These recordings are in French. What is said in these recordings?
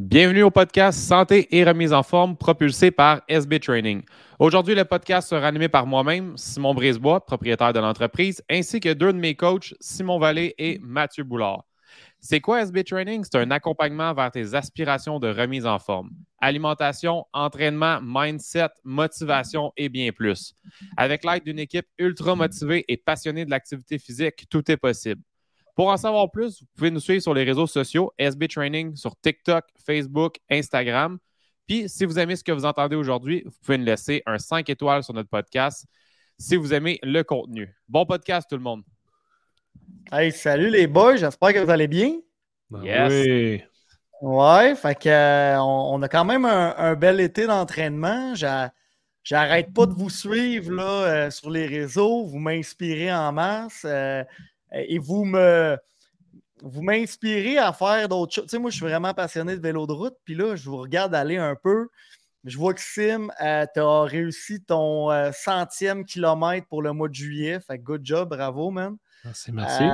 Bienvenue au podcast Santé et remise en forme propulsé par SB Training. Aujourd'hui, le podcast sera animé par moi-même, Simon Brisebois, propriétaire de l'entreprise, ainsi que deux de mes coachs, Simon Vallée et Mathieu Boulard. C'est quoi SB Training? C'est un accompagnement vers tes aspirations de remise en forme. Alimentation, entraînement, mindset, motivation et bien plus. Avec l'aide d'une équipe ultra motivée et passionnée de l'activité physique, tout est possible. Pour en savoir plus, vous pouvez nous suivre sur les réseaux sociaux, SB Training sur TikTok, Facebook, Instagram. Puis, si vous aimez ce que vous entendez aujourd'hui, vous pouvez nous laisser un 5 étoiles sur notre podcast si vous aimez le contenu. Bon podcast, tout le monde. Hey, salut les boys, j'espère que vous allez bien. Ben yes. Oui. Ouais, fait que, euh, on, a quand même un, bel été d'entraînement. J'arrête pas de vous suivre là, euh, sur les réseaux. Vous m'inspirez en masse. Euh, euh, et vous me vous m'inspirez à faire d'autres choses. Tu sais, moi, je suis vraiment passionné de vélo de route. Puis là, je vous regarde aller un peu. Je vois que Sim, euh, tu as réussi ton euh, centième kilomètre pour le mois de juillet. Fait good job, bravo, man. Merci, merci.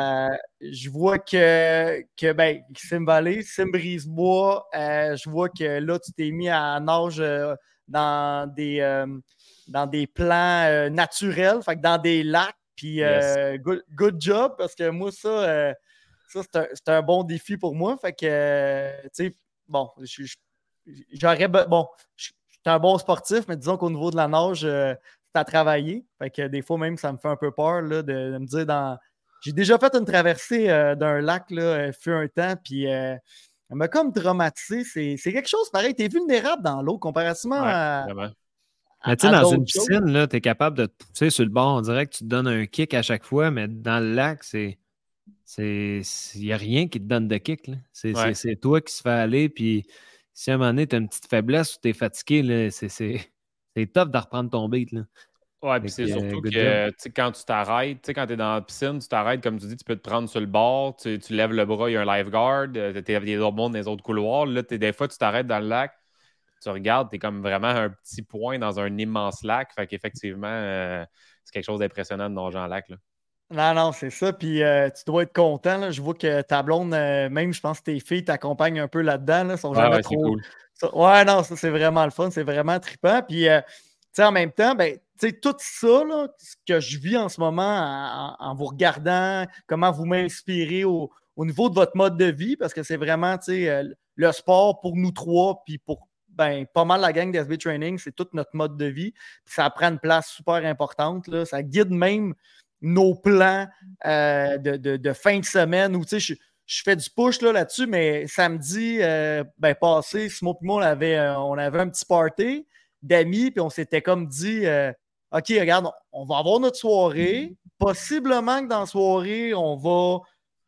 je vois que, que ben, Sim Valley, Sim Brisebois, je vois que là, tu t'es mis à nage dans des, dans des plans naturels, fait que dans des lacs. Puis, euh, good, job, parce que moi, ça, euh, ça c'est un, bon défi pour moi. Fait que, euh, tu sais, bon, j'aurais. Bon, je suis un bon sportif, mais disons qu'au niveau de la nage, c'est à travailler. Fait que des fois, même, ça me fait un peu peur là, de, me dire dans. J'ai déjà fait une traversée d'un lac, là, fut un temps, puis elle m'a comme traumatisé. C'est quelque chose pareil. Tu es vulnérable dans l'eau comparativement à. Mais tu sais, dans une piscine, tu es capable de te pousser sur le bord. On dirait que tu te donnes un kick à chaque fois, mais dans le lac, c'est. Il n'y a rien qui te donne de kick. C'est toi qui se fait aller. Puis si à un moment donné, tu as une petite faiblesse ou tu es fatigué, c'est tough de reprendre ton beat. Là. Ouais, puis c'est surtout que quand tu t'arrêtes, quand tu es dans la piscine, tu t'arrêtes, comme tu dis, tu peux te prendre sur le bord, tu, lèves le bras, il y a un lifeguard, tu es des autres mondes dans les autres couloirs. Là, des fois, tu t'arrêtes dans le lac, tu regardes, tu es comme vraiment un petit point dans un immense lac. Fait qu'effectivement, euh, c'est quelque chose d'impressionnant de nager en lac. Là. Non, non, c'est ça. Puis euh, tu dois être content. Je vois que ta blonde, euh, même je pense que tes filles t'accompagnent un peu là-dedans. Là, sont jamais trop. Cool. ouais, non, ça c'est vraiment le fun. C'est vraiment trippant. Puis en même temps, ben, tout ça là, ce que je vis en ce moment en, vous regardant, comment vous m'inspirez au, au, niveau de votre mode de vie, parce que c'est vraiment le sport pour nous trois, puis pour ben, pas mal la gang d'SB Training, c'est tout notre mode de vie. ça prend une place super importante. Là. Ça guide même nos plans euh, de, fin de semaine où je, je fais du push là, là-dessus, mais samedi euh, ben, passé, Simon et moi, on avait, euh, on avait un petit party d'amis, puis on s'était comme dit OK, regarde, on va avoir notre soirée. Possiblement que dans la soirée, on va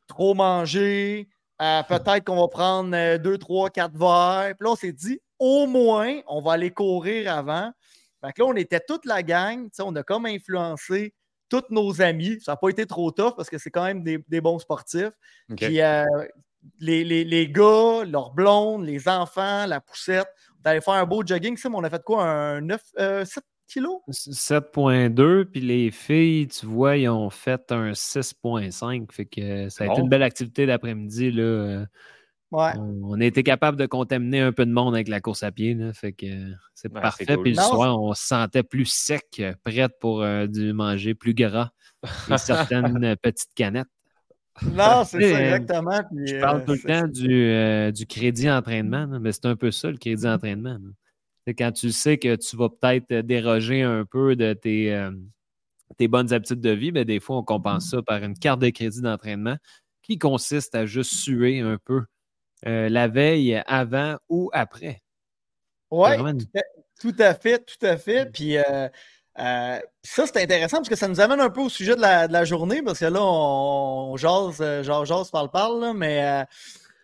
trop manger. Peut-être qu'on va prendre deux, trois, quatre verres. Puis là, on s'est dit, au moins, on va aller courir avant. Fait que là, on était toute la gang, on a comme influencé tous nos amis. Ça n'a pas été trop tough parce que c'est quand même des, bons sportifs. Puis euh, les, les, gars, leurs blondes, les enfants, la poussette, on allé faire un beau jogging. on a fait quoi? Un 9, 7 euh, kilos? 7.2, puis les filles, tu vois, ils ont fait un 6.5. Fait que ça a été une belle activité d'après-midi. là. Euh, on, a été capable de contaminer un peu de monde avec la course à pied. fait que c'est parfait. Puis le soir, on se sentait plus sec, prête pour euh, du manger plus gras et certaines petites canettes. Non, c'est ça, exactement. je parle tout le euh, temps du, euh, du, crédit entraînement, mais c'est un peu ça, le crédit entraînement. C'est quand tu sais que tu vas peut-être déroger un peu de tes, tes bonnes habitudes de vie, mais ben, des fois, on compense ça par une carte de crédit d'entraînement qui consiste à juste suer un peu euh, la veille avant ou après. Oui, tout, à fait, tout à fait. Puis euh, euh, ça, c'est intéressant parce que ça nous amène un peu au sujet de la, journée, parce que là, on, jase, genre, jase, parle, parle, mais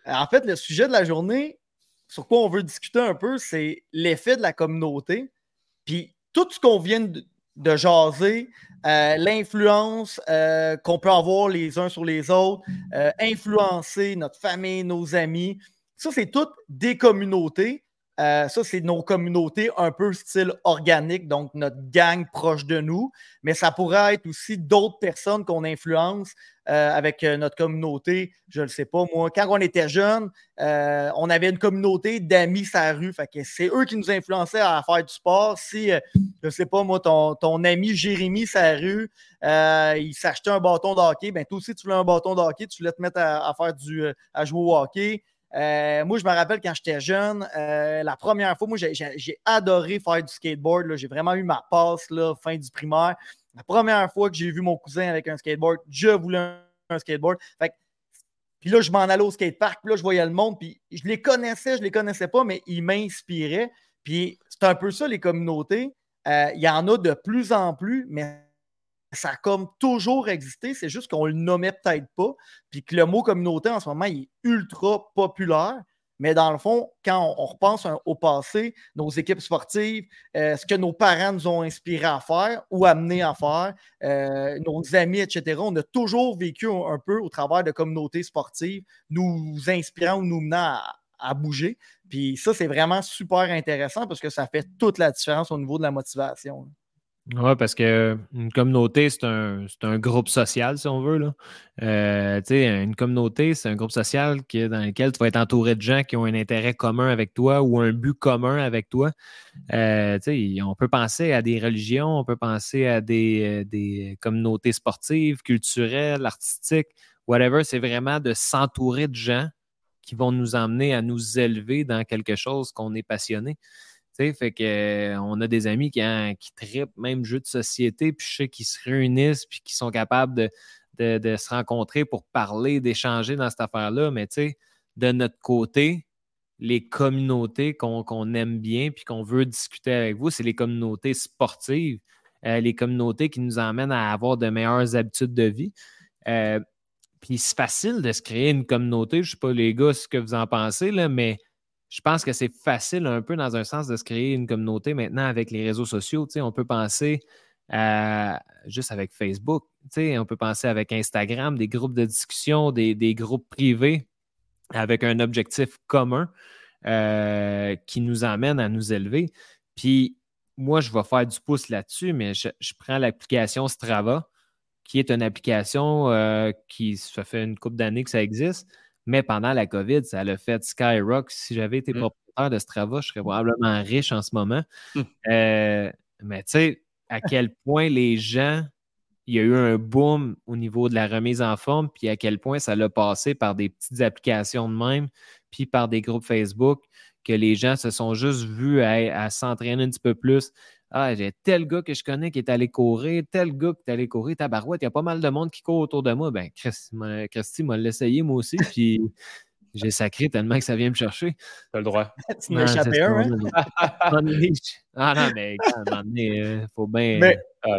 en fait, le sujet de la journée, sur quoi on veut discuter un peu, c'est l'effet de la communauté. Puis tout ce qu'on vient de, de jaser, euh, l'influence euh, qu'on peut avoir les uns sur les autres, euh, influencer notre famille, nos amis. Ça, c'est toutes des communautés. Euh, ça, c'est nos communautés un peu style organique, donc notre gang proche de nous. Mais ça pourrait être aussi d'autres personnes qu'on influence euh, avec euh, notre communauté. Je ne sais pas, moi, quand on était jeunes, on avait une communauté d'amis sur rue. c'est eux qui nous influençaient à faire du sport. Si, je ne sais pas, moi, ton, ton ami Jérémy sa rue, il s'achetait un bâton de hockey, ben toi aussi, tu voulais un bâton de hockey, tu voulais te mettre à faire du, à jouer au hockey. Euh, moi, je me rappelle quand j'étais jeune, euh, la première fois, moi, j'ai adoré faire du skateboard. J'ai vraiment eu ma passe là, fin du primaire. La première fois que j'ai vu mon cousin avec un skateboard, je voulais un skateboard. puis là, je m'en allais au skatepark, puis là, je voyais le monde, puis je les connaissais, je les connaissais pas, mais ils m'inspiraient. Puis c'est un peu ça, les communautés. Euh, il y en a de plus en plus, mais ça a comme toujours existé, c'est juste qu'on le nommait peut-être pas, puis que le mot communauté en ce moment, est ultra populaire. Mais dans le fond, quand on, repense au passé, nos équipes sportives, euh, ce que nos parents nous ont inspiré à faire ou amené à faire, euh, nos amis, etc., on a toujours vécu un, peu au travers de communautés sportives, nous inspirant ou nous menant à bouger. Puis ça, c'est vraiment super intéressant parce que ça fait toute la différence au niveau de la motivation. Oui, parce qu'une communauté, c'est un, un, groupe social, si on veut. Là. Euh, une communauté, c'est un groupe social qui, dans lequel tu vas être entouré de gens qui ont un intérêt commun avec toi ou un but commun avec toi. Euh, on peut penser à des religions, on peut penser à des, euh, des communautés sportives, culturelles, artistiques, whatever. C'est vraiment de s'entourer de gens qui vont nous emmener à nous élever dans quelque chose qu'on est passionné fait que, euh, on a des amis qui, hein, qui trippent même jeux de société, puis je sais qu'ils se réunissent, puis qui sont capables de, se rencontrer pour parler, d'échanger dans cette affaire-là. Mais de notre côté, les communautés qu'on aime bien puis qu'on veut discuter avec vous, c'est les communautés sportives, euh, les communautés qui nous emmènent à avoir de meilleures habitudes de vie. Euh, puis c'est facile de se créer une communauté. Je ne sais pas, les gars, ce que vous en pensez, là, mais je pense que c'est facile un peu dans un sens de se créer une communauté maintenant avec les réseaux sociaux. on peut penser juste avec Facebook, on peut penser avec Instagram, des groupes de discussion, des, groupes privés avec un objectif commun euh, qui nous amène à nous élever. Puis moi, je vais faire du pouce là-dessus, mais je, prends l'application Strava, qui est une application euh, qui, ça fait une couple d'années que ça existe, mais pendant la COVID, ça l'a fait skyrock. Si j'avais été mmh. propriétaire de Strava, je serais probablement riche en ce moment. Mmh. Euh, mais tu sais, à quel point les gens, il y a eu un boom au niveau de la remise en forme, puis à quel point ça l'a passé par des petites applications de même, puis par des groupes Facebook, que les gens se sont juste vus à s'entraîner un petit peu plus, ah, j'ai tel gars que je connais qui est allé courir, tel gars qui est allé courir, tabarouette, il y a pas mal de monde qui court autour de moi. Ben, Christy m'a l'essayé moi aussi, puis j'ai sacré tellement que ça vient me chercher. T'as le droit. tu m'as échappé un, hein? ah non, mais à un moment donné, il euh, faut bien. Mais, euh,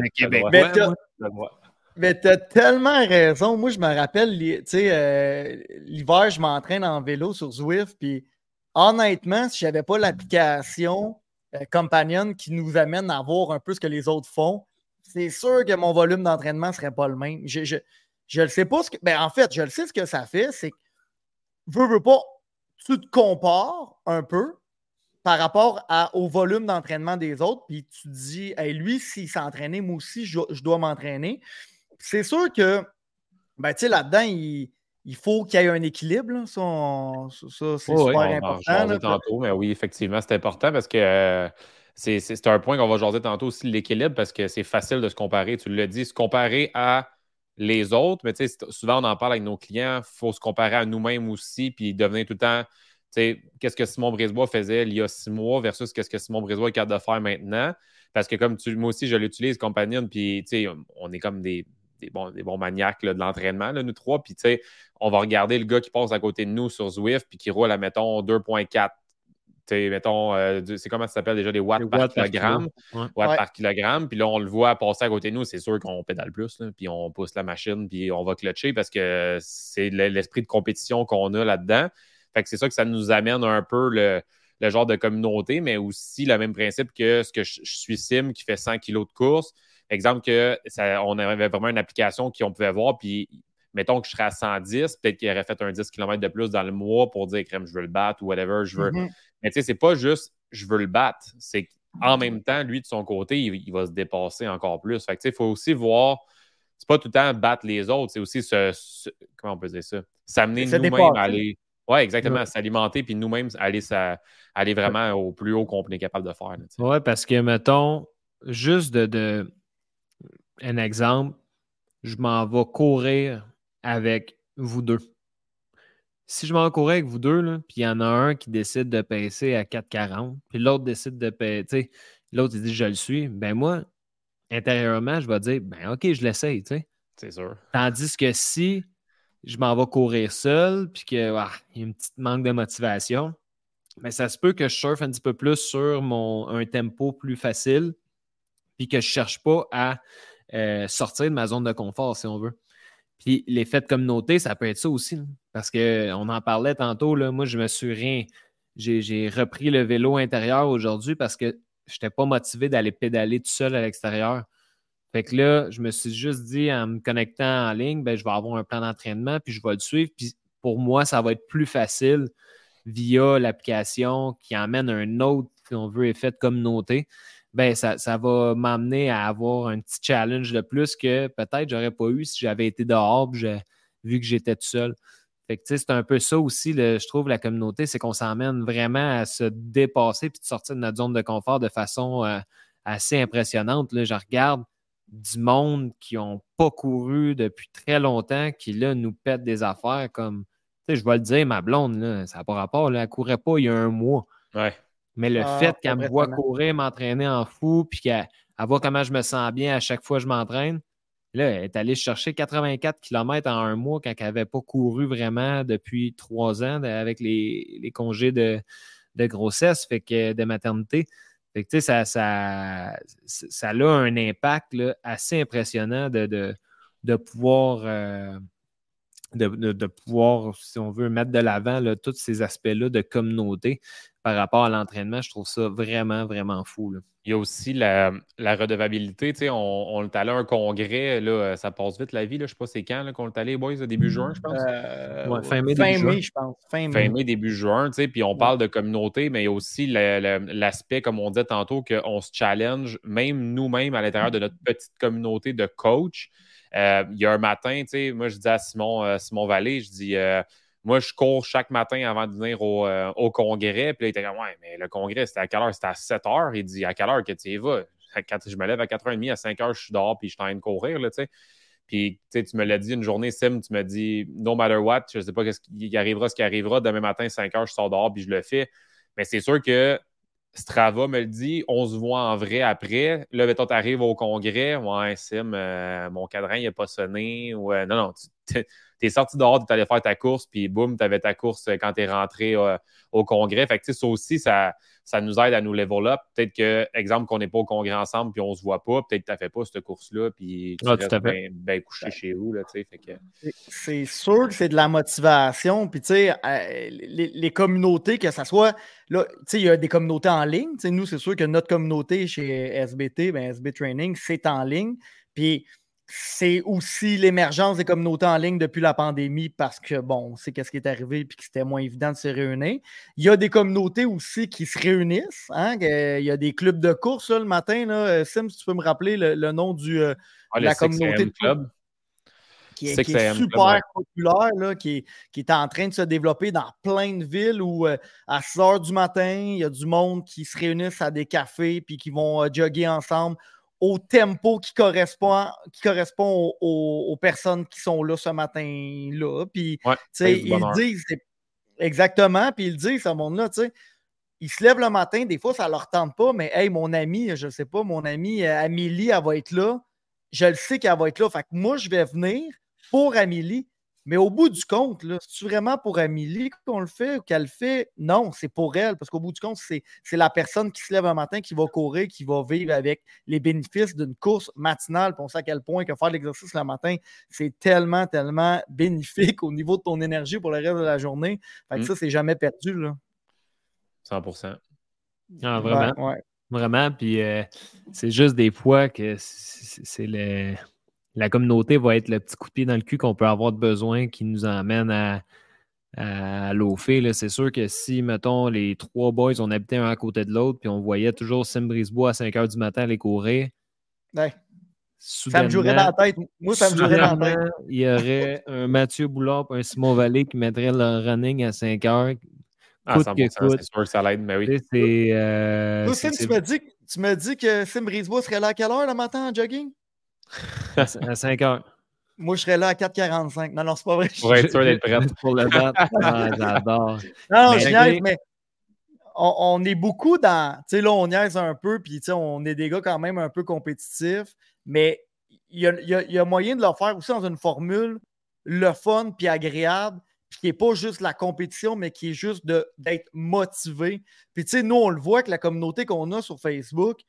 mais tu as tellement raison. Moi, je me rappelle, tu sais, euh, l'hiver, je m'entraîne en vélo sur Zwift, puis honnêtement, si j'avais pas l'application euh, compagnon qui nous amène à voir un peu ce que les autres font, c'est sûr que mon volume d'entraînement ne serait pas le même. Je, je, le sais pas ce que. Ben, en fait, je le sais ce que ça fait, c'est que veux, veux pas, tu te compares un peu par rapport au volume d'entraînement des autres, puis tu te dis, lui, s'il s'entraînait, moi aussi, je, dois m'entraîner. C'est sûr que, ben, tu sais, là-dedans, il, il faut qu'il y ait un équilibre. Ça, c'est super important. tantôt, mais oui, effectivement, c'est important parce que euh, c'est un point qu'on va jaser tantôt aussi, l'équilibre, parce que c'est facile de se comparer. Tu l'as dit, se comparer à les autres, mais souvent on en parle avec nos clients, il faut se comparer à nous-mêmes aussi, puis devenir tout le temps, qu'est-ce que Simon Brisebois faisait il y a six mois versus qu'est-ce que Simon Brisebois est capable de faire maintenant. Parce que comme tu, moi aussi, je l'utilise, Companion, puis on est comme des, des bons, des bons maniaques de l'entraînement, nous trois. Puis, tu sais, on va regarder le gars qui passe à côté de nous sur Zwift, puis qui roule à, mettons, 2,4. sais, mettons, euh, c'est comment ça s'appelle déjà, des watts, par, kilogramme? Watts par kilogramme. Puis là, on le voit passer à côté de nous, c'est sûr qu'on pédale plus, puis on pousse la machine, puis on va clutcher parce que c'est l'esprit de compétition qu'on a là-dedans. Fait que c'est ça que ça nous amène un peu le, genre de communauté, mais aussi le même principe que ce que je, je suis Sim qui fait 100 kilos de course. Exemple que ça, on avait vraiment une application qu'on pouvait voir, puis mettons que je serais à 110, peut-être qu'il aurait fait un 10 km de plus dans le mois pour dire, crème, je veux le battre ou whatever, je veux. Mm-hmm. Mais tu sais, c'est pas juste je veux le battre, c'est qu'en même temps, lui, de son côté, il, va se dépasser encore plus. Fait que tu sais, il faut aussi voir, c'est pas tout le temps battre les autres, c'est aussi se, comment on peut dire ça, s'amener nous-mêmes à aller. Oui, exactement, s'alimenter, puis nous-mêmes aller, aller vraiment au plus haut qu'on est capable de faire. Oui, parce que, mettons, juste de un exemple, je m'en vais courir avec vous deux. Si je m'en vais courir avec vous deux, puis il y en a un qui décide de passer à 4,40, puis l'autre décide de passer, l'autre il dit je le suis, ben moi, intérieurement, je vais dire ben ok, je l'essaye, tu sais. C'est sûr. Tandis que si je m'en vais courir seul, puis qu'il ah, y a un petit manque de motivation, mais ben, ça se peut que je surfe un petit peu plus sur mon, un tempo plus facile, puis que je ne cherche pas à euh, sortir de ma zone de confort, si on veut. Puis l'effet de communauté, ça peut être ça aussi. parce qu'on en parlait tantôt. Là, moi, je me suis rien. J'ai repris le vélo intérieur aujourd'hui parce que je n'étais pas motivé d'aller pédaler tout seul à l'extérieur. Fait que là, je me suis juste dit en me connectant en ligne, ben, je vais avoir un plan d'entraînement, puis je vais le suivre. Puis pour moi, ça va être plus facile via l'application qui emmène un autre, si on veut, effet de communauté ben ça, va m'amener à avoir un petit challenge de plus que peut-être j'aurais pas eu si j'avais été dehors vu que j'étais tout seul. Fait que c'est un peu ça aussi, je trouve, la communauté, c'est qu'on s'emmène vraiment à se dépasser puis de sortir de notre zone de confort de façon euh, assez impressionnante. Là, je regarde du monde qui n'ont pas couru depuis très longtemps, qui là nous pètent des affaires comme, je vais le dire, ma blonde, là, ça n'a pas rapport, elle ne courait pas il y a un mois. Ouais. Mais le ah, fait qu'elle me voit courir, m'entraîner en fou, puis qu'elle voit comment je me sens bien à chaque fois que je m'entraîne, là, elle est allée chercher 84 km en un mois quand elle n'avait pas couru vraiment depuis trois ans avec les, congés de, grossesse, fait que de maternité. Fait que, ça, ça, ça a un impact assez impressionnant de, de, pouvoir. Euh, de, pouvoir, si on veut, mettre de l'avant tous ces aspects-là de communauté par rapport à l'entraînement. Je trouve ça vraiment, vraiment fou. Il y a aussi la, redevabilité. on, on est allé à un congrès, là, ça passe vite la vie. Là, je ne sais pas c'est quand qu'on est allé, boys, début juin, je pense? Euh, fin mai, début je pense. Fin mai, début juin. Puis on parle de communauté, mais il y a aussi l'aspect, comme on disait tantôt, qu'on se challenge, même nous-mêmes, à l'intérieur de notre petite communauté de coach. Euh, il y a un matin, moi, je dis à Simon, euh, Simon Vallée, je dis moi, je cours chaque matin avant de venir au, euh, congrès. Puis là, il était comme, ouais, mais le congrès, c'était à quelle heure? C'était à 7 heures. Il dit, à quelle heure que tu y vas? Je me lève à 4h30, à 5 h je suis dehors, puis je suis en train de courir, là, tu sais. Puis, tu me l'as dit une journée, Sim, tu me dis, no matter what, je sais pas ce qui arrivera, ce qui arrivera. Demain matin, 5 h je sors dehors, puis je le fais. Mais c'est sûr que Strava me le dit, on se voit en vrai après. Là, mettons, tu arrives au congrès, ouais, Sim, euh, mon cadran, il n'a pas sonné. Ou, non, non, tu tu es sorti dehors, tu es allé faire ta course, puis boum, tu avais ta course quand tu es rentré euh, au congrès. Fait que ça aussi, ça, ça nous aide à nous level up. Peut-être que, exemple, qu'on n'est pas au congrès ensemble, puis on ne se voit pas, peut-être que tu n'as fait pas cette course-là, puis tu ah, bien, couché chez vous. Là, fait que... C'est sûr que c'est de la motivation. Puis, tu sais, euh, les, communautés, que ce soit, là, tu sais, il y a des communautés en ligne. sais, nous, c'est sûr que notre communauté chez SBT, ben, SB Training, c'est en ligne. Puis, c'est aussi l'émergence des communautés en ligne depuis la pandémie parce que, bon, c'est qu'est-ce qui est arrivé et que c'était moins évident de se réunir. Il y a des communautés aussi qui se réunissent. Hein, il y a des clubs de course le matin. Là. Euh, Sim, si tu peux me rappeler le, nom du, euh, ah, de la communauté de club. Qui est, super populaire, là, qui, est, en train de se développer dans plein de villes où euh, à 6 heures du matin, il y a du monde qui se réunissent à des cafés puis qui vont jogger ensemble au tempo qui correspond, qui correspond aux, personnes qui sont là ce matin-là. Puis, ils disent, exactement, puis ils disent, ce monde-là, tu sais, ils se lèvent le matin, des fois, ça leur tente pas, mais hey, mon ami, je sais pas, mon amie euh, Amélie, elle va être là. Je le sais qu'elle va être là. Fait que moi, je vais venir pour Amélie. Mais au bout du compte, c'est vraiment pour Amélie qu'on le fait ou qu'elle le fait? Non, c'est pour elle, parce qu'au bout du compte, c'est la personne qui se lève un matin, qui va courir, qui va vivre avec les bénéfices d'une course matinale. on sait à quel point que faire l'exercice le matin, c'est tellement, tellement bénéfique au niveau de ton énergie pour le reste de la journée. Fait que mmh. ça, c'est jamais perdu. Là. 100 ah, vraiment. Vraiment. Puis euh, c'est juste des fois que c'est le la communauté va être le petit coup de pied dans le cul qu'on peut avoir de besoin qui nous emmène à, à l'OFE. C'est sûr que si, mettons, les trois boys, on habitait un à côté de l'autre, puis on voyait toujours Sim Brisebois à 5 h du matin aller courir. Ça me jouerait dans la tête. Moi, ça me jouerait dans la tête. Il y aurait un Mathieu Boulard et un Simon Vallée qui mettraient le running à 5 h Ah, c'est sûr que ça l'aide, mais oui. C'est, euh, Sim, tu me dis, tu me dis que Sim Brisebois serait là à quelle heure le matin en jogging? À 5 h moi, je serais là à 4,45. Non, non, c'est pas vrai. Pour être sûr d'être prêt. Pour le battre. Ah, j'adore. Non, mais, je niaise, mais on, est beaucoup dans. Tu sais, là, on niaise un peu, puis tu sais, on est des gars quand même un peu compétitifs, mais il y a, y a, moyen de le faire aussi dans une formule le fun puis agréable, puis qui n'est pas juste la compétition, mais qui est juste d'être motivé. Puis tu sais, nous, on le voit que la communauté qu'on a sur Facebook,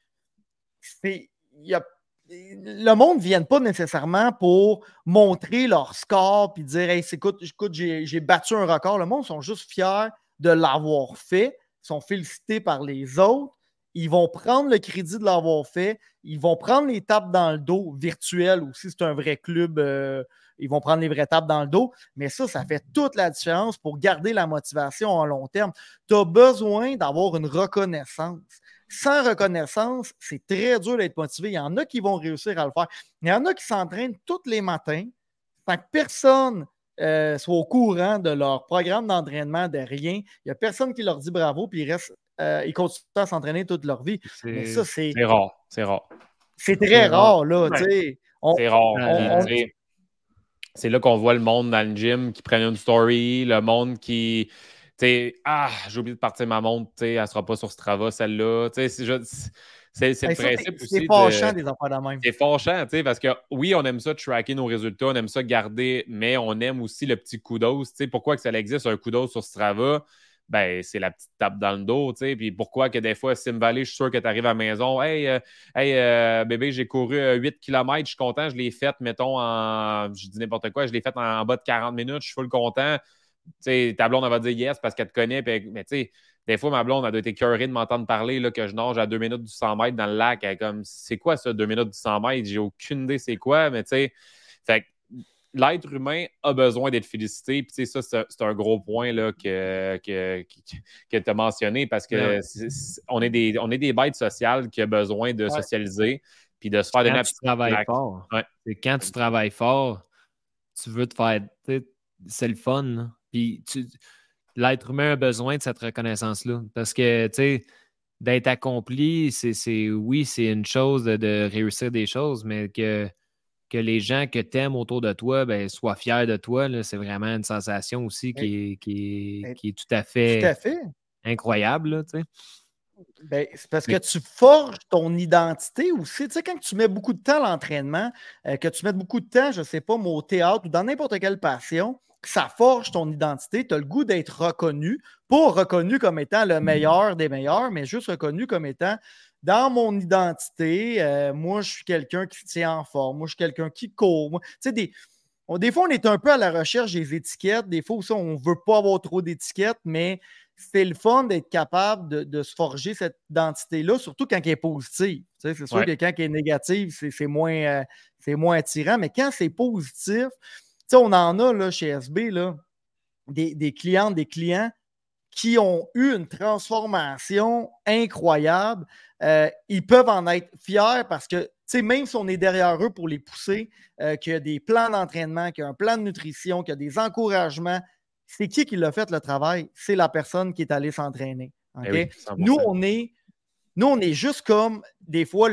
il y a le monde ne vient pas nécessairement pour montrer leur score puis dire hey, écoute, j'ai battu un record. Le monde sont juste fiers de l'avoir fait, ils sont félicités par les autres. Ils vont prendre le crédit de l'avoir fait. Ils vont prendre les tapes dans le dos virtuelles ou si c'est un vrai club, euh, ils vont prendre les vraies tapes dans le dos. Mais ça, ça fait toute la différence pour garder la motivation à long terme. Tu as besoin d'avoir une reconnaissance sans reconnaissance, c'est très dur d'être motivé. Il y en a qui vont réussir à le faire. Il y en a qui s'entraînent tous les matins sans que personne euh, soit au courant de leur programme d'entraînement, de rien. Il n'y a personne qui leur dit bravo, puis ils, restent, euh, ils continuent à s'entraîner toute leur vie. c'est rare. C'est rare. C'est très rare, là. C'est rare. C'est là qu'on voit le monde dans le gym qui prennent une story, le monde qui sais, ah, j'ai oublié de partir ma montre, tu sais, elle sera pas sur Strava, celle-là. Tu sais, c'est le principe aussi. C'est fâchant des enfants de même. C'est fâchant, tu sais, parce que oui, on aime ça tracker nos résultats, on aime ça garder, mais on aime aussi le petit coup d'os. Tu sais, pourquoi que ça existe un coup d'os sur Strava? Ben, c'est la petite tape dans le dos, tu sais. Puis pourquoi que des fois, Sim Valley, je suis sûr que tu arrives à la maison, hey, euh, hey euh, bébé, j'ai couru 8 euh, km, je suis content, je l'ai fait, mettons, en, je dis n'importe quoi, je l'ai fait en, en, bas de 40 minutes, je suis full content sais, ta blonde, elle va dire yes parce qu'elle te connaît. mais tu sais, des fois, ma blonde, elle doit être écœurée de m'entendre parler là, que je nage à deux minutes du 100 mètres dans le lac. Elle est comme, c'est quoi ça, deux minutes du 100 mètres? J'ai aucune idée c'est quoi, mais tu sais, fait l'être humain a besoin d'être félicité. Puis, ça, c'est un gros point là, que, que, que, tu as mentionné parce que on, est des, on est des bêtes sociales qui ont besoin de socialiser puis de se faire quand tu travailles fort. Quand tu travailles fort, tu veux te faire. C'est le fun. Puis l'être humain a besoin de cette reconnaissance-là. Parce que, tu sais, d'être accompli, c'est oui, c'est une chose de, réussir des choses, mais que, que les gens que tu aimes autour de toi ben, soient fiers de toi, c'est vraiment une sensation aussi qui est, qui, est, tout à fait, incroyable. Ben, c'est parce que tu forges ton identité aussi. Tu sais, quand tu mets beaucoup de temps à l'entraînement, euh, que tu mets beaucoup de temps, je ne sais pas, au théâtre ou dans n'importe quelle passion, ça forge ton identité. Tu as le goût d'être reconnu, pas reconnu comme étant le meilleur des meilleurs, mais juste reconnu comme étant dans mon identité, euh, moi, je suis quelqu'un qui tient en forme, moi, je suis quelqu'un qui court. Tu sais, des, des fois, on est un peu à la recherche des étiquettes. Des fois aussi, on ne veut pas avoir trop d'étiquettes, mais c'est le fun d'être capable de, se forger cette identité-là, surtout quand elle est positive. Tu sais, c'est sûr que quand elle est négative, c'est moins, euh, moins attirant, mais quand c'est positif, sais, on en a là, chez SB là, des, des clientes, des clients qui ont eu une transformation incroyable. Euh, ils peuvent en être fiers parce que, même si on est derrière eux pour les pousser, euh, qu'il y a des plans d'entraînement, qu'il y a un plan de nutrition, qu'il y a des encouragements, c'est qui qui l'a fait le travail? C'est la personne qui est allée s'entraîner. Eh nous, on est, nous, on est juste comme des fois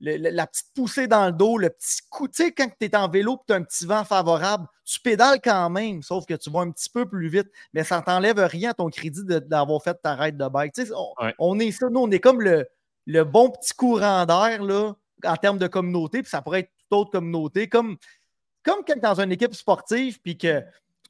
le, la petite poussée dans le dos, le petit coup. Tu sais, quand tu es en vélo et tu as un petit vent favorable, tu pédales quand même, sauf que tu vas un petit peu plus vite, mais ça t'enlève rien à ton crédit d'avoir fait ta raide de bike. Tu sais, on, est ça, nous, on est comme le, le bon petit courant d'air en termes de communauté, puis ça pourrait être toute autre communauté, comme, comme quand dans une équipe sportive, puis que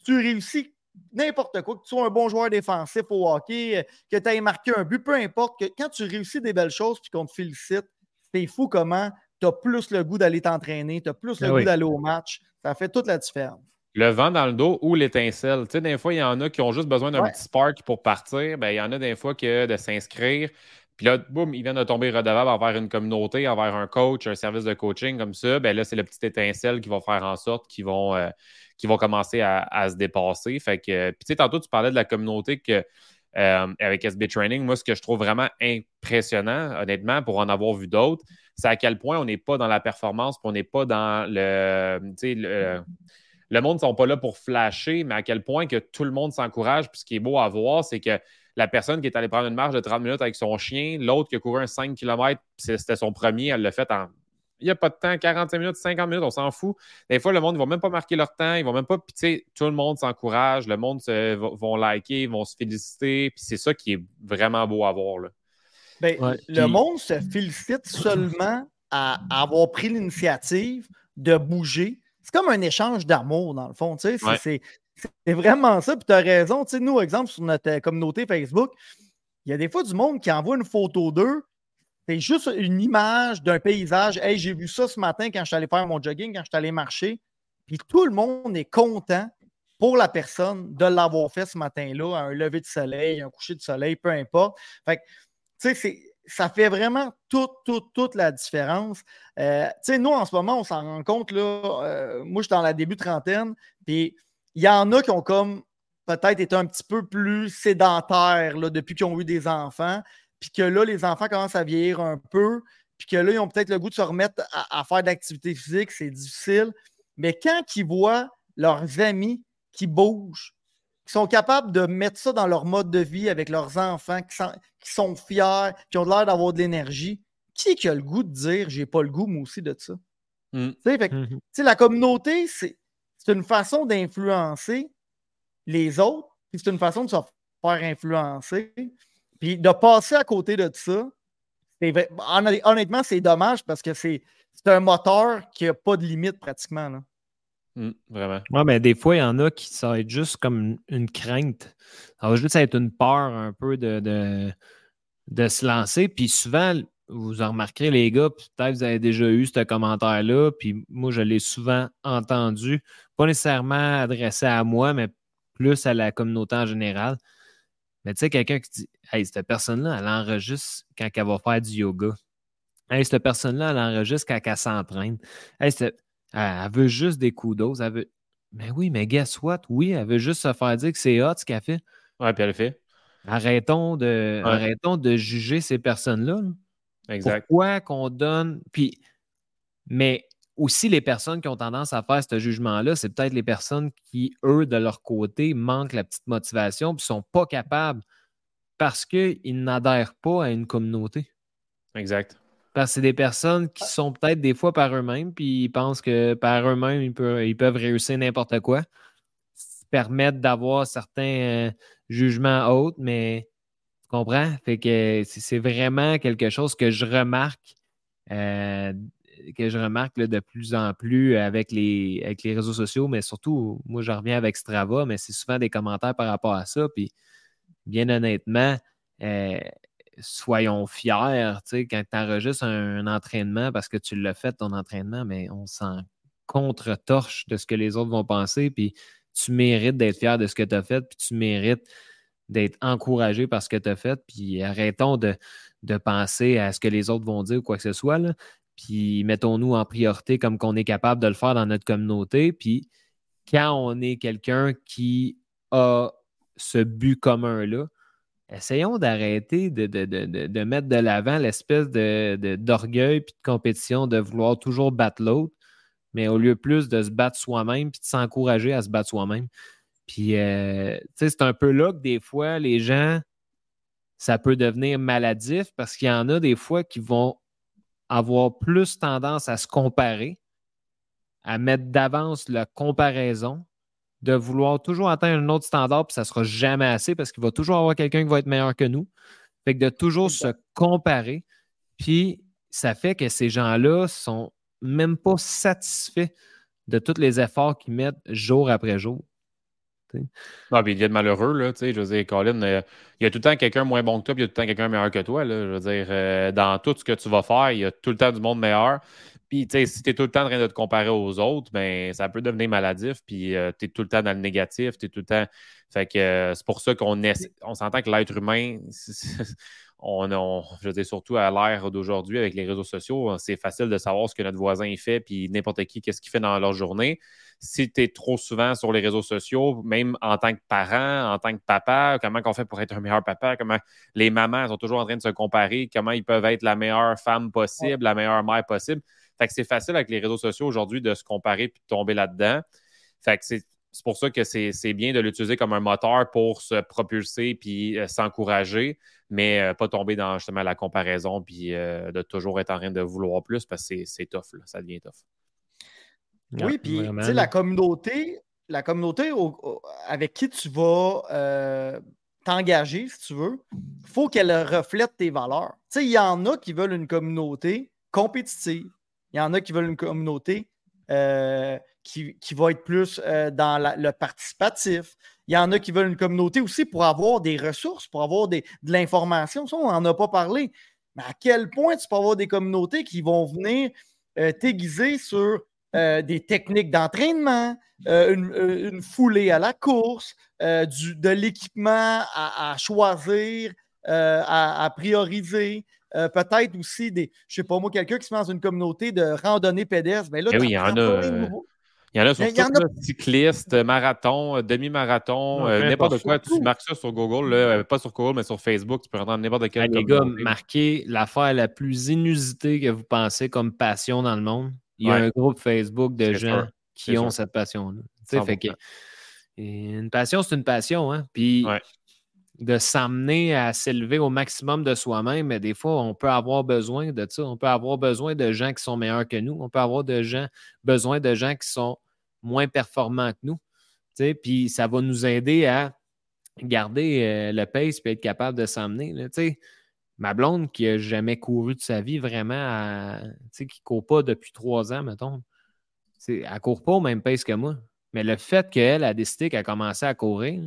tu réussis n'importe quoi, que tu sois un bon joueur défensif au hockey, que tu aies marqué un but, peu importe, que quand tu réussis des belles choses puis qu'on te félicite, c'est fou comment tu as plus le goût d'aller t'entraîner, tu as plus le ben goût d'aller au match. Ça fait toute la différence. Le vent dans le dos ou l'étincelle. Tu sais, des fois, il y en a qui ont juste besoin d'un petit spark pour partir. Ben, il y en a des fois que de s'inscrire, Puis là, boum, ils viennent de tomber redevables envers une communauté, envers un coach, un service de coaching comme ça. Ben là, c'est le petit étincelle qui va faire en sorte qu'ils vont, euh, vont commencer à, se dépasser. Fait que, puis tu sais, tantôt, tu parlais de la communauté que, euh, avec SB Training. Moi, ce que je trouve vraiment impressionnant, honnêtement, pour en avoir vu d'autres, c'est à quel point on n'est pas dans la performance, on n'est pas dans le, le le monde ne sont pas là pour flasher, mais à quel point que tout le monde s'encourage. Puis ce qui est beau à voir, c'est que la personne qui est allée prendre une marche de 30 minutes avec son chien, l'autre qui a couru un 5 km, c'était son premier, elle l'a fait en. Il n'y a pas de temps, 45 minutes, 50 minutes, on s'en fout. Des fois, le monde ne va même pas marquer leur temps, ils vont même pas. Puis, tu sais, tout le monde s'encourage, le monde se, vont liker, vont se féliciter. Puis, c'est ça qui est vraiment beau à voir. Là. Ben, le monde se félicite seulement à avoir pris l'initiative de bouger c'est comme un échange d'amour, dans le fond. C'est vraiment ça. Puis tu as raison. Nous, exemple, sur notre euh, communauté Facebook, il y a des fois du monde qui envoie une photo d'eux. C'est juste une image d'un paysage. Hey, j'ai vu ça ce matin quand je suis allé faire mon jogging, quand je suis allé marcher. Puis tout le monde est content pour la personne de l'avoir fait ce matin-là, un lever de soleil, un coucher de soleil, peu importe. Fait tu sais, ça fait vraiment toute, toute, toute la différence. Euh, tu sais, nous, en ce moment, on s'en rend compte, là, euh, moi, je suis dans la début trentaine, puis il y en a qui ont comme peut-être été un petit peu plus sédentaires là, depuis qu'ils ont eu des enfants, puis que là, les enfants commencent à vieillir un peu, puis que là, ils ont peut-être le goût de se remettre à, à faire de l'activité physique, c'est difficile. Mais quand ils voient leurs amis qui bougent, qui sont capables de mettre ça dans leur mode de vie avec leurs enfants, qui sont, fiers, qui ont l'air d'avoir de l'énergie. Qui, qui a le goût de dire j'ai pas le goût, moi aussi, de ça? Mm. Mm-hmm. La communauté, c'est une façon d'influencer les autres, puis c'est une façon de se faire influencer. Puis de passer à côté de ça, honnêtement, c'est dommage parce que c'est un moteur qui n'a pas de limite pratiquement. Là. Mmh, vraiment. Oui, mais des fois, il y en a qui ça va être juste comme une, crainte. Ça va juste être une peur un peu de, de, se lancer. Puis souvent, vous en remarquerez, les gars, peut-être vous avez déjà eu ce commentaire-là, puis moi, je l'ai souvent entendu, pas nécessairement adressé à moi, mais plus à la communauté en général. Mais tu sais, quelqu'un qui dit Hey, cette personne-là, elle enregistre quand elle va faire du yoga. Hey, cette personne-là, elle enregistre quand elle s'entraîne. Hey, elle, veut juste des coups Elle veut... Mais oui, mais guess what? Oui, elle veut juste se faire dire que c'est hot ce qu'elle fait. Ouais, puis elle le fait. Arrêtons de, arrêtons de juger ces personnes-là. Exact. Pourquoi qu'on donne. Puis, mais aussi, les personnes qui ont tendance à faire ce jugement-là, c'est peut-être les personnes qui, eux, de leur côté, manquent la petite motivation et ne sont pas capables parce qu'ils n'adhèrent pas à une communauté. Exact. Parce que c'est des personnes qui sont peut-être des fois par eux-mêmes, puis ils pensent que par eux-mêmes, ils peuvent, réussir n'importe quoi. Permettre d'avoir certains euh, jugements autres, mais tu comprends? Fait que c'est vraiment quelque chose que je remarque, euh, que je remarque de plus en plus avec les, avec les réseaux sociaux, mais surtout, moi, je reviens avec Strava, mais c'est souvent des commentaires par rapport à ça. Puis, bien honnêtement, euh, soyons fiers, tu sais, quand tu enregistres un, entraînement parce que tu l'as fait, ton entraînement, mais on s'en contre-torche de ce que les autres vont penser, puis tu mérites d'être fier de ce que tu as fait, puis tu mérites d'être encouragé par ce que tu as fait, puis arrêtons de, penser à ce que les autres vont dire ou quoi que ce soit, là, puis mettons-nous en priorité comme qu'on est capable de le faire dans notre communauté, puis quand on est quelqu'un qui a ce but commun-là, essayons d'arrêter de, mettre de l'avant l'espèce d'orgueil et de compétition de vouloir toujours battre l'autre, mais au lieu plus de se battre soi-même puis de s'encourager à se battre soi-même. Puis, euh, c'est un peu là que des fois, les gens, ça peut devenir maladif parce qu'il y en a des fois qui vont avoir plus tendance à se comparer, à mettre d'avance la comparaison de vouloir toujours atteindre un autre standard, puis ça ne sera jamais assez parce qu'il va toujours avoir quelqu'un qui va être meilleur que nous. Fait que de toujours se comparer, puis ça fait que ces gens-là sont même pas satisfaits de tous les efforts qu'ils mettent jour après jour. Non, puis il y a de malheureux, là, tu sais, je veux dire, Colin, euh, il y a tout le temps quelqu'un moins bon que toi, puis il y a tout le temps quelqu'un meilleur que toi, là, je veux dire, euh, dans tout ce que tu vas faire, il y a tout le temps du monde meilleur. Puis, tu sais, si tu es tout le temps en train de te comparer aux autres, ben, ça peut devenir maladif. Puis, euh, tu es tout le temps dans le négatif. Tout le temps. Fait que c'est pour ça qu'on on s'entend que l'être humain, on, je veux surtout à l'ère d'aujourd'hui avec les réseaux sociaux, c'est facile de savoir ce que notre voisin fait, puis n'importe qui, qu'est-ce qu'il fait dans leur journée. Si tu es trop souvent sur les réseaux sociaux, même en tant que parent, en tant que papa, comment on fait pour être un meilleur papa, comment les mamans sont toujours en train de se comparer, comment ils peuvent être la meilleure femme possible, la meilleure mère possible? Fait que c'est facile avec les réseaux sociaux aujourd'hui de se comparer puis de tomber là-dedans. Fait que c'est pour ça que c'est bien de l'utiliser comme un moteur pour se propulser puis euh, s'encourager, mais euh, pas tomber dans justement la comparaison puis euh, de toujours être en train de vouloir plus parce que c'est tough, ça devient tough. Oui, puis tu sais, la communauté, la communauté avec qui tu vas t'engager, si tu veux, il faut qu'elle reflète tes valeurs. Tu sais, il y en a qui veulent une communauté compétitive. Il y en a qui veulent une communauté qui, va être plus euh, dans le participatif. Il y en a qui veulent une communauté aussi pour avoir des ressources, pour avoir de l'information. Ça, on n'en a pas parlé. Mais à quel point tu peux avoir des communautés qui vont venir euh, t'aiguiser sur euh, des techniques d'entraînement, une, foulée à la course, de l'équipement à, choisir, à, prioriser. peut-être aussi des, je sais pas moi, quelqu'un qui se met dans une communauté de randonnée pédestre. Mais ben là, eh oui, il y en a. Il y en a sur tout, cycliste, marathon, euh, demi-marathon, euh, n'importe quoi. Tu marques ça sur Google, euh, pas sur Google, mais sur Facebook, tu peux rentrer n'importe quel. les gars, marquez l'affaire la plus inusitée que vous pensez comme passion dans le monde. Il y a un groupe Facebook de gens qui ont cette passion-là. une passion, c'est une passion. Hein? Puis de s'amener à s'élever au maximum de soi-même, mais des fois, on peut avoir besoin de ça. On peut avoir besoin de gens qui sont meilleurs que nous. On peut avoir de gens, besoin de gens qui sont moins performants que nous. Puis ça va nous aider à garder euh, le pace et être capable de s'amener. Ma blonde qui n'a jamais couru de sa vie vraiment, qui ne court pas depuis trois ans, mettons, elle ne court pas au même pace que moi. Mais le fait qu'elle a décidé qu'elle a commencé à courir,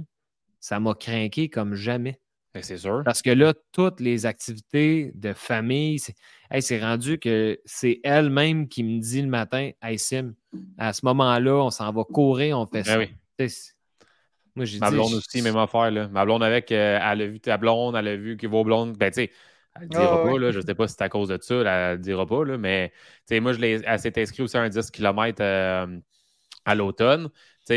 ça m'a craqué comme jamais. Ben, c'est sûr. Parce que là, toutes les activités de famille, c'est rendu que c'est elle-même qui me dit le matin Hey Sim, à ce moment-là, on s'en va courir, on fait ben ça. Moi, j'ai Ma blonde aussi, même affaire. Là. Ma blonde avec, euh, elle a vu ta blonde, elle a vu que vos blondes. Ben, tu sais, elle ne dira ah pas, là, je ne sais pas si c'est à cause de ça, elle ne dira pas, là, mais moi, je elle s'est inscrite aussi à un 10 km euh, à l'automne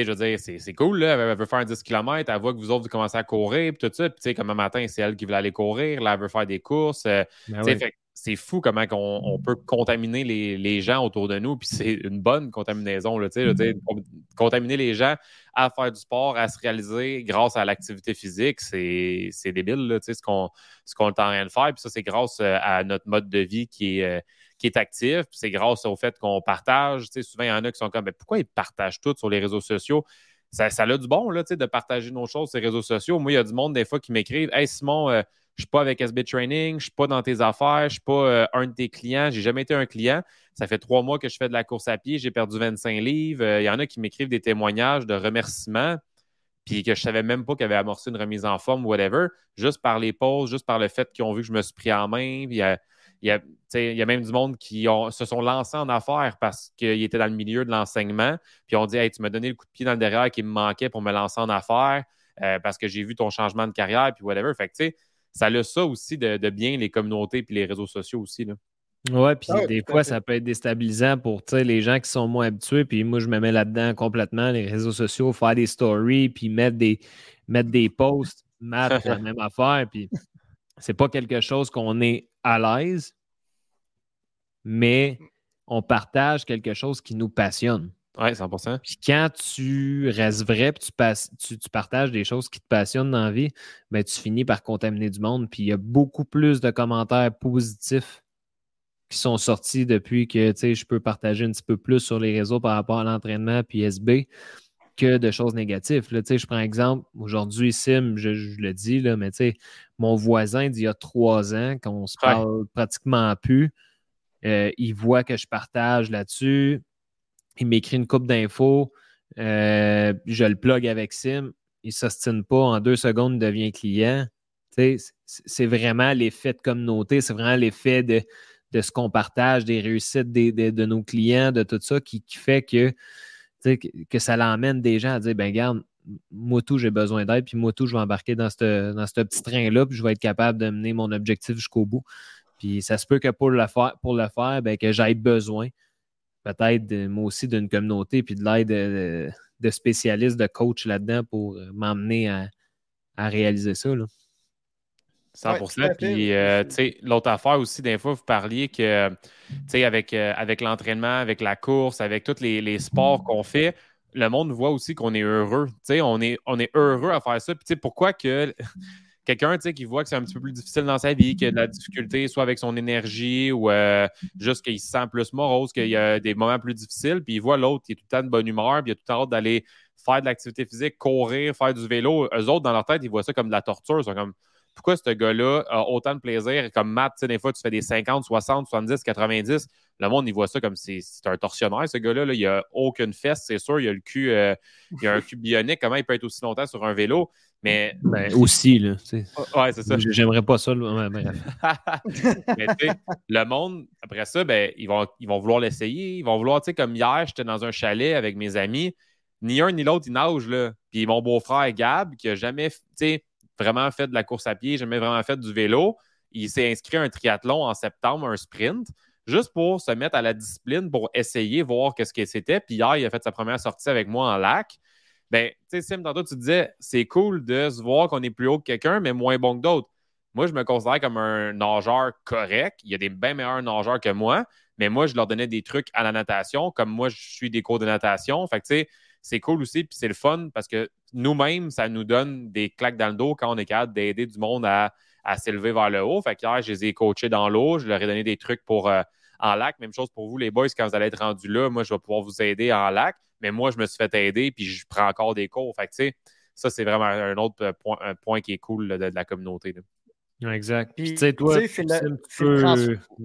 je veux dire, c'est cool, là. Elle veut faire 10 km, elle voit que vous autres, vous commencez à courir, puis tout ça. Puis, tu sais, comme un matin, c'est elle qui veut aller courir, là, elle veut faire des courses. Euh, ben c'est fou comment on, peut contaminer les, gens autour de nous, puis c'est une bonne contaminaison, là, tu sais, mm-hmm. contaminer les gens à faire du sport, à se réaliser grâce à l'activité physique, c'est débile, là, ce qu'on est en train de faire, puis ça, c'est grâce euh, à notre mode de vie qui est... Euh, qui est actif. C'est grâce au fait qu'on partage. souvent, il y en a qui sont comme pourquoi ils partagent tout sur les réseaux sociaux? Ça, ça a du bon là, de partager nos choses sur les réseaux sociaux. Moi, il y a du monde des fois qui m'écrivent Hey Simon, euh, je ne suis pas avec SB Training, je ne suis pas dans tes affaires, je suis pas euh, un de tes clients, j'ai jamais été un client. Ça fait trois mois que je fais de la course à pied, j'ai perdu 25 livres. Euh, il y en a qui m'écrivent des témoignages de remerciements, puis que je ne savais même pas qu'ils avaient amorcé une remise en forme, whatever, juste par les pauses, juste par le fait qu'ils ont vu que je me suis pris en main. Il y, a, même du monde qui se sont lancés en affaires parce qu'ils étaient dans le milieu de l'enseignement. Puis on dit Hey, tu m'as donné le coup de pied dans le derrière qui me manquait pour me lancer en affaires euh, parce que j'ai vu ton changement de carrière, puis whatever. Fait que, tu sais, ça a ça aussi de, bien les communautés puis les réseaux sociaux aussi. Là. Ouais, puis des fois, ça peut être déstabilisant pour les gens qui sont moins habitués. Puis moi, je me mets là-dedans complètement, les réseaux sociaux, faire des stories, puis mettre des, mettre des posts, mettre la même affaire. Puis c'est pas quelque chose qu'on est à l'aise, mais on partage quelque chose qui nous passionne. Oui, 100% Puis quand tu restes vrai puis tu, tu, partages des choses qui te passionnent dans la vie, ben, tu finis par contaminer du monde. Puis il y a beaucoup plus de commentaires positifs qui sont sortis depuis que je peux partager un petit peu plus sur les réseaux par rapport à l'entraînement puis SB que de choses négatives. Là, je prends exemple, aujourd'hui, Sim, je, le dis, là, mais mon voisin d'il y a trois ans, qu'on se parle pratiquement plus, euh, il voit que je partage là-dessus, il m'écrit une coupe d'infos, euh, je le plug avec Sim, il ne s'ostine pas, en deux secondes, il devient client. C'est vraiment l'effet de communauté, c'est vraiment l'effet de, ce qu'on partage, des réussites de nos clients, de tout ça qui fait que que ça l'emmène des gens à dire ben regarde, moi tout, j'ai besoin d'aide, puis moi tout, je vais embarquer dans ce dans petit train-là, puis je vais être capable de mener mon objectif jusqu'au bout. Puis ça se peut que pour le faire, pour le faire ben, que j'aille besoin peut-être moi aussi d'une communauté, puis de l'aide de, spécialistes, de coach là-dedans pour euh, m'emmener à, réaliser ça. Là. 100%. puis, euh, l'autre affaire aussi, des fois, vous parliez que, avec, euh, avec l'entraînement, avec la course, avec tous les, sports qu'on fait, le monde voit aussi qu'on est heureux. on est, on est heureux à faire ça. Puis, pourquoi que quelqu'un qui voit que c'est un petit peu plus difficile dans sa vie, qu'il a de la difficulté soit avec son énergie ou euh, juste qu'il se sent plus morose, qu'il y a des moments plus difficiles, puis il voit l'autre qui est tout le temps de bonne humeur, puis il a tout le temps d'aller faire de l'activité physique, courir, faire du vélo. Eux autres, dans leur tête, ils voient ça comme de la torture. Ils sont comme pourquoi ce gars-là a autant de plaisir? Comme Matt, tu sais, des fois, tu fais des 50, 60, 70, 90. Le monde, il voit ça comme c'est un tortionnaire, ce gars-là. Là. Il a aucune fesse, c'est sûr. Il a le cul, euh, il a un cul bionique. Comment il peut être aussi longtemps sur un vélo? Mais. Ben, aussi, là. Ouais, c'est ça. J'aimerais pas ça. mais le monde, après ça, ben, ils, vont, ils vont vouloir l'essayer. Ils vont vouloir, tu sais, comme hier, j'étais dans un chalet avec mes amis. Ni un ni l'autre, ils nagent, là. Puis mon beau-frère, Gab, qui a jamais, tu sais, vraiment fait de la course à pied, jamais vraiment fait du vélo. Il s'est inscrit à un triathlon en septembre, un sprint, juste pour se mettre à la discipline, pour essayer, voir qu'est-ce que c'était. Puis hier, il a fait sa première sortie avec moi en lac. Ben, tu sais, Sim, tantôt, tu disais, c'est cool de se voir qu'on est plus haut que quelqu'un, mais moins bon que d'autres. Moi, je me considère comme un nageur correct. Il y a des bien meilleurs nageurs que moi, mais moi, je leur donnais des trucs à la natation, comme moi, je suis des cours de natation. Fait que, tu sais, c'est cool aussi, puis c'est le fun parce que nous-mêmes, ça nous donne des claques dans le dos quand on est capable d'aider du monde à, s'élever vers le haut. Fait que hier, je les ai coachés dans l'eau, je leur ai donné des trucs pour euh, en lac. Même chose pour vous, les boys, quand vous allez être rendus là, moi, je vais pouvoir vous aider en lac, mais moi, je me suis fait aider, puis je prends encore des cours. Fait que, tu sais, ça, c'est vraiment un autre point, un point qui est cool de, la communauté. Exact. Puis, tu sais, toi, c'est le.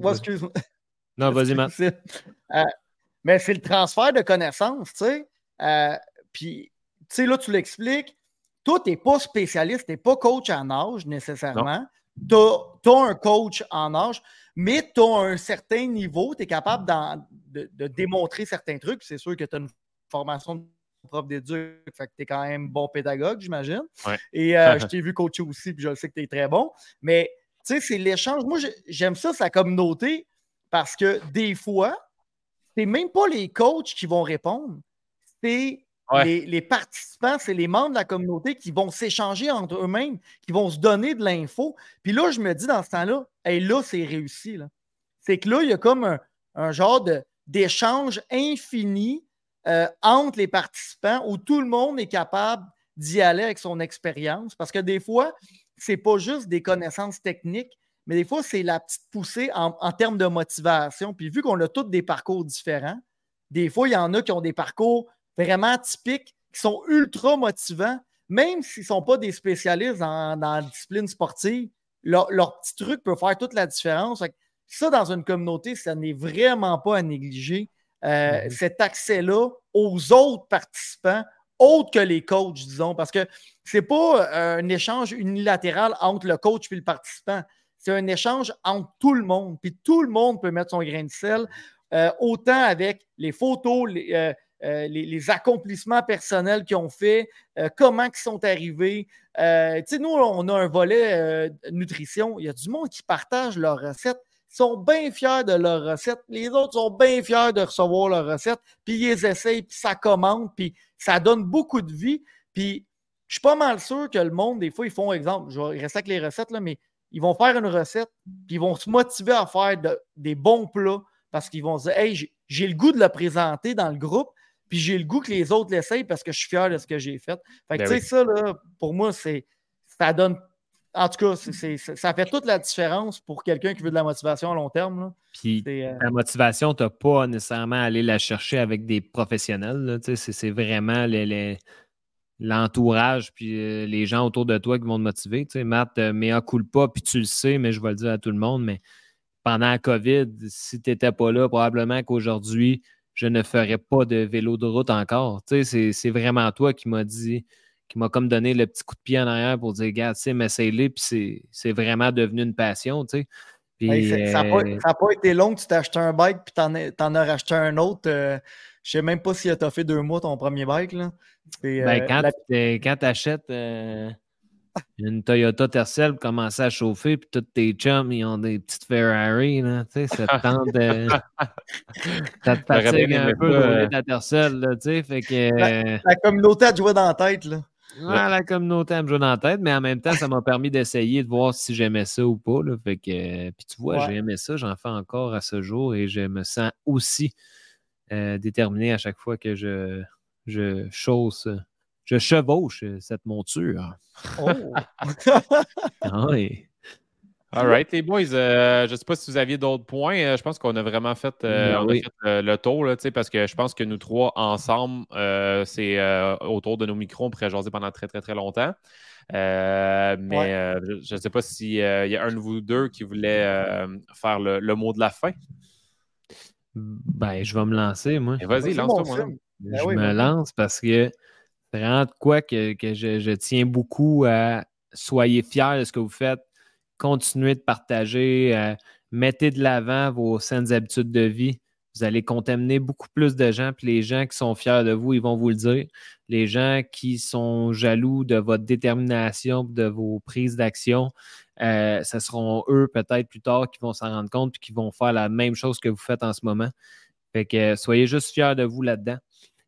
excuse-moi. Non, vas-y, Matt. Euh, mais c'est le transfert de connaissances, tu sais. Euh, puis, tu sais, là, tu l'expliques. Toi, tu n'es pas spécialiste, tu n'es pas coach en âge nécessairement. Tu as, un coach en âge, mais tu as un certain niveau, tu es capable de, démontrer certains trucs. C'est sûr que tu as une formation de prof d'éduc, fait que tu es quand même bon pédagogue, j'imagine. Et euh, je t'ai vu coacher aussi, puis je sais que tu es très bon. Mais tu sais, c'est l'échange. Moi, j'aime ça, sa communauté, parce que des fois, c'est même pas les coachs qui vont répondre c'est les, participants, c'est les membres de la communauté qui vont s'échanger entre eux-mêmes, qui vont se donner de l'info. Puis là, je me dis dans ce temps-là, et là, c'est réussi. C'est que là, il y a comme un, genre d'échange infini euh, entre les participants où tout le monde est capable d'y aller avec son expérience. Parce que des fois, ce n'est pas juste des connaissances techniques, mais des fois, c'est la petite poussée en, en termes de motivation. Puis vu qu'on a tous des parcours différents, des fois, il y en a qui ont des parcours vraiment typiques, qui sont ultra motivants, même s'ils ne sont pas des spécialistes dans, la discipline sportive, leur, petit truc peut faire toute la différence. Ça, dans une communauté, ça n'est vraiment pas à négliger. Euh, mm-hmm. Cet accès-là aux autres participants, autres que les coachs, disons, parce que ce n'est pas euh, un échange unilatéral entre le coach et le participant. C'est un échange entre tout le monde. Puis tout le monde peut mettre son grain de sel, euh, autant avec les photos, les, euh, les, accomplissements personnels qu'ils ont fait, euh, comment ils sont arrivés. Euh, nous, on a un volet nutrition. Il y a du monde qui partage leurs recettes. Ils sont bien fiers de leurs recettes. Les autres sont bien fiers de recevoir leurs recettes. Puis ils essayent, puis ça commande, puis ça donne beaucoup de vie. Puis je suis pas mal sûr que le monde, des fois, ils font, exemple, je vais rester avec les recettes, là, mais ils vont faire une recette, puis ils vont se motiver à faire des bons plats parce qu'ils vont se dire Hey, j'ai le goût de le présenter dans le groupe puis j'ai le goût que les autres l'essayent parce que je suis fier de ce que j'ai fait. Fait que, ben tu sais, ça, là, pour moi, c'est ça donne. En tout cas, ça fait toute la différence pour quelqu'un qui veut de la motivation à long terme. Puis euh, la motivation, tu n'as pas nécessairement à aller la chercher avec des professionnels. C'est vraiment l'entourage puis euh, les gens autour de toi qui vont te motiver. Tu sais, Matt, euh, mais un coup pas, puis tu le sais, mais je vais le dire à tout le monde, mais pendant la COVID, si tu n'étais pas là, probablement qu'aujourd'hui, je ne ferais pas de vélo de route encore. Tu sais, c'est vraiment toi qui m'as dit, qui m'a comme donné le petit coup de pied en arrière pour dire, regarde, tu sais, m'essaye-les, puis c'est vraiment devenu une passion, tu sais. ça n'a pas, été long que tu t'as acheté un bike puis t'en en as racheté un autre. Euh, Je sais même pas si tu as fait deux mois ton premier bike. Là. Ben, quand tu achètes une Toyota Tercel pour commencer à chauffer, puis tous tes chums, ils ont des petites Ferrari, là, tu sais, ça te tente de... ça te fatigue un peu de rouler ta Tercel, là, tu sais, fait que... La, communauté a joué dans la tête, là. Ouais, la communauté a joué dans la tête, mais en même temps, ça m'a permis d'essayer de voir si j'aimais ça ou pas, là, fait que... Puis tu vois, j'ai aimé ça, j'en fais encore à ce jour, et je me sens aussi euh, déterminé à chaque fois que je, je chausse je chevauche euh, cette monture. Oh! ah oui. All right, les boys, euh, je ne sais pas si vous aviez d'autres points. Euh, je pense qu'on a vraiment fait, ben le tour, là, parce que je pense que nous trois ensemble, c'est autour de nos micros, on pourrait jaser pendant très, très, très longtemps. mais je ne sais pas s'il y a un de vous deux qui voulait faire le, mot de la fin. Ben, je vais me lancer, moi. Vas-y, lance-toi, moi. Ben je me lance parce que c'est quoi que, je, tiens beaucoup à soyez fiers de ce que vous faites, continuez de partager, euh, mettez de l'avant vos saines habitudes de vie. Vous allez contaminer beaucoup plus de gens, puis les gens qui sont fiers de vous, ils vont vous le dire. Les gens qui sont jaloux de votre détermination, de vos prises d'action, euh, ce seront eux peut-être plus tard qui vont s'en rendre compte et qui vont faire la même chose que vous faites en ce moment. Fait que soyez juste fiers de vous là-dedans.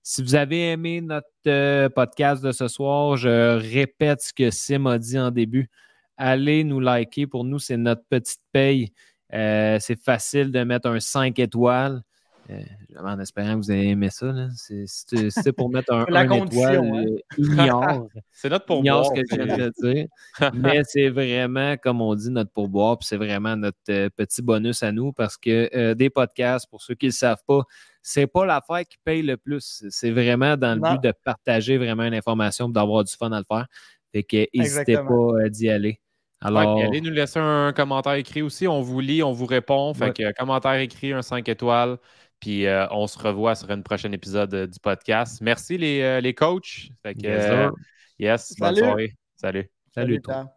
Si vous avez aimé notre euh, podcast de ce soir, je répète ce que Sim a dit en début. Allez nous liker. Pour nous, c'est notre petite paye. Euh, c'est facile de mettre un 5 étoiles. Euh, en espérant que vous avez aimé ça. C'est pour mettre un 1 étoile, hein. ignore. c'est notre pourboire. ce que je viens de dire. Mais c'est vraiment, comme on dit, notre pourboire. Puis c'est vraiment notre petit bonus à nous parce que des podcasts, pour ceux qui ne le savent pas, c'est pas l'affaire qui paye le plus. C'est vraiment dans le but de partager vraiment une information et d'avoir du fun à le faire. Fait que n'hésitez pas euh, d'y aller. Alors... allez nous laisser un commentaire écrit aussi. On vous lit, on vous répond. Fait que commentaire écrit, un 5 étoiles. Puis euh, on se revoit sur un prochain épisode euh, du podcast. Merci les, les coachs. Fait que, yes, bonne soirée. Salut. Salut, Salut